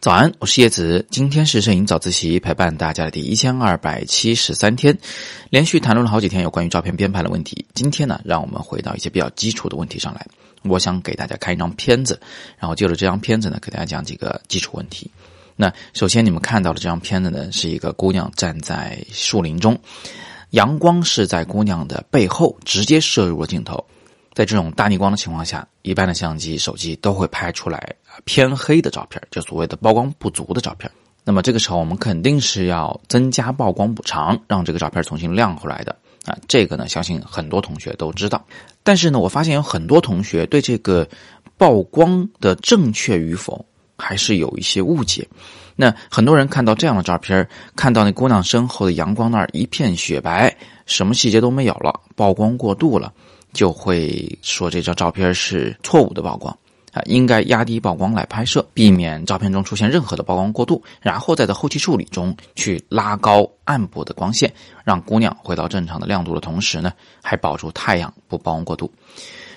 早安，我是叶子。今天是摄影早自习陪伴大家的第一千二百七十三天，连续谈论了好几天有关于照片编排的问题。今天呢，让我们回到一些比较基础的问题上来。我想给大家看一张片子，然后就着这张片子呢，给大家讲几个基础问题。那首先你们看到的这张片子呢，是一个姑娘站在树林中，阳光是在姑娘的背后直接射入了镜头。在这种大逆光的情况下，一般的相机、手机都会拍出来偏黑的照片，就所谓的曝光不足的照片。那么这个时候，我们肯定是要增加曝光补偿，让这个照片重新亮回来的啊。这个呢，相信很多同学都知道。但是呢，我发现有很多同学对这个曝光的正确与否还是有一些误解。那很多人看到这样的照片，看到那姑娘身后的阳光那儿一片雪白，什么细节都没有了，曝光过度了。就会说这张照片是错误的曝光啊，应该压低曝光来拍摄，避免照片中出现任何的曝光过度，然后再在后期处理中去拉高暗部的光线，让姑娘回到正常的亮度的同时呢，还保住太阳不曝光过度。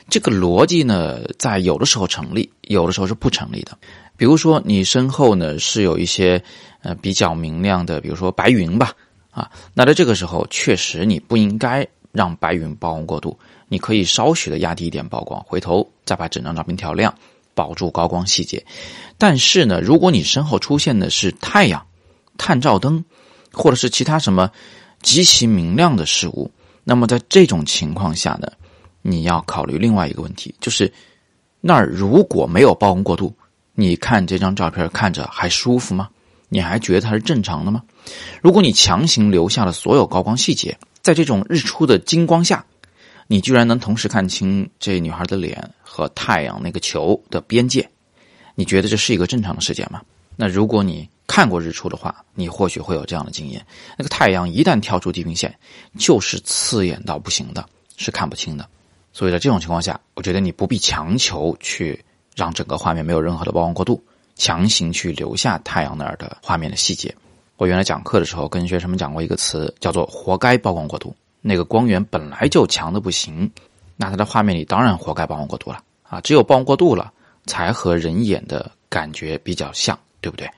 这个逻辑呢，在有的时候成立，有的时候是不成立的。比如说你身后呢是有一些呃比较明亮的，比如说白云吧，啊，那在这个时候确实你不应该让白云曝光过度。你可以稍许的压低一点曝光，回头再把整张照片调亮，保住高光细节。但是呢，如果你身后出现的是太阳、探照灯，或者是其他什么极其明亮的事物，那么在这种情况下呢，你要考虑另外一个问题，就是那儿如果没有曝光过度，你看这张照片看着还舒服吗？你还觉得它是正常的吗？如果你强行留下了所有高光细节，在这种日出的金光下。你居然能同时看清这女孩的脸和太阳那个球的边界，你觉得这是一个正常的事件吗？那如果你看过日出的话，你或许会有这样的经验：那个太阳一旦跳出地平线，就是刺眼到不行的，是看不清的。所以在这种情况下，我觉得你不必强求去让整个画面没有任何的曝光过度，强行去留下太阳那儿的画面的细节。我原来讲课的时候跟学生们讲过一个词，叫做“活该曝光过度”。那个光源本来就强的不行，那它的画面里当然活该曝光过度了啊！只有曝光过度了，才和人眼的感觉比较像，对不对？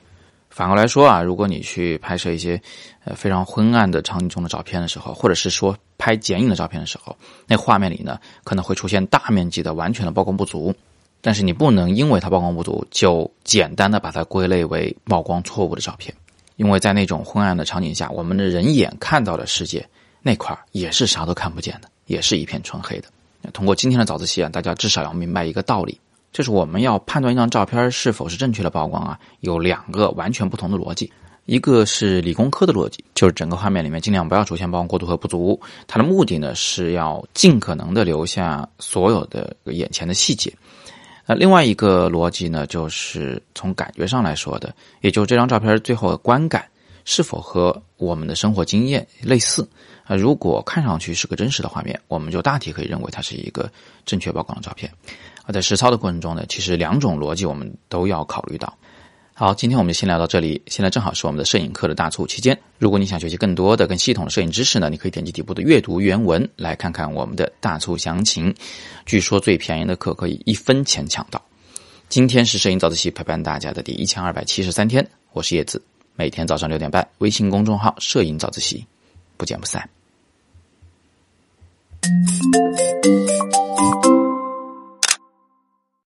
反过来说啊，如果你去拍摄一些呃非常昏暗的场景中的照片的时候，或者是说拍剪影的照片的时候，那画面里呢可能会出现大面积的完全的曝光不足，但是你不能因为它曝光不足就简单的把它归类为曝光错误的照片，因为在那种昏暗的场景下，我们的人眼看到的世界。那块儿也是啥都看不见的，也是一片纯黑的。通过今天的早自习啊，大家至少要明白一个道理，就是我们要判断一张照片是否是正确的曝光啊，有两个完全不同的逻辑。一个是理工科的逻辑，就是整个画面里面尽量不要出现曝光过度和不足，它的目的呢是要尽可能的留下所有的眼前的细节。那另外一个逻辑呢，就是从感觉上来说的，也就是这张照片最后的观感是否和我们的生活经验类似。啊，如果看上去是个真实的画面，我们就大体可以认为它是一个正确曝光的照片。而在实操的过程中呢，其实两种逻辑我们都要考虑到。好，今天我们就先聊到这里。现在正好是我们的摄影课的大促期间，如果你想学习更多的、更系统的摄影知识呢，你可以点击底部的阅读原文来看看我们的大促详情。据说最便宜的课可以一分钱抢到。今天是摄影早自习陪伴大家的第一千二百七十三天，我是叶子，每天早上六点半，微信公众号“摄影早自习”，不见不散。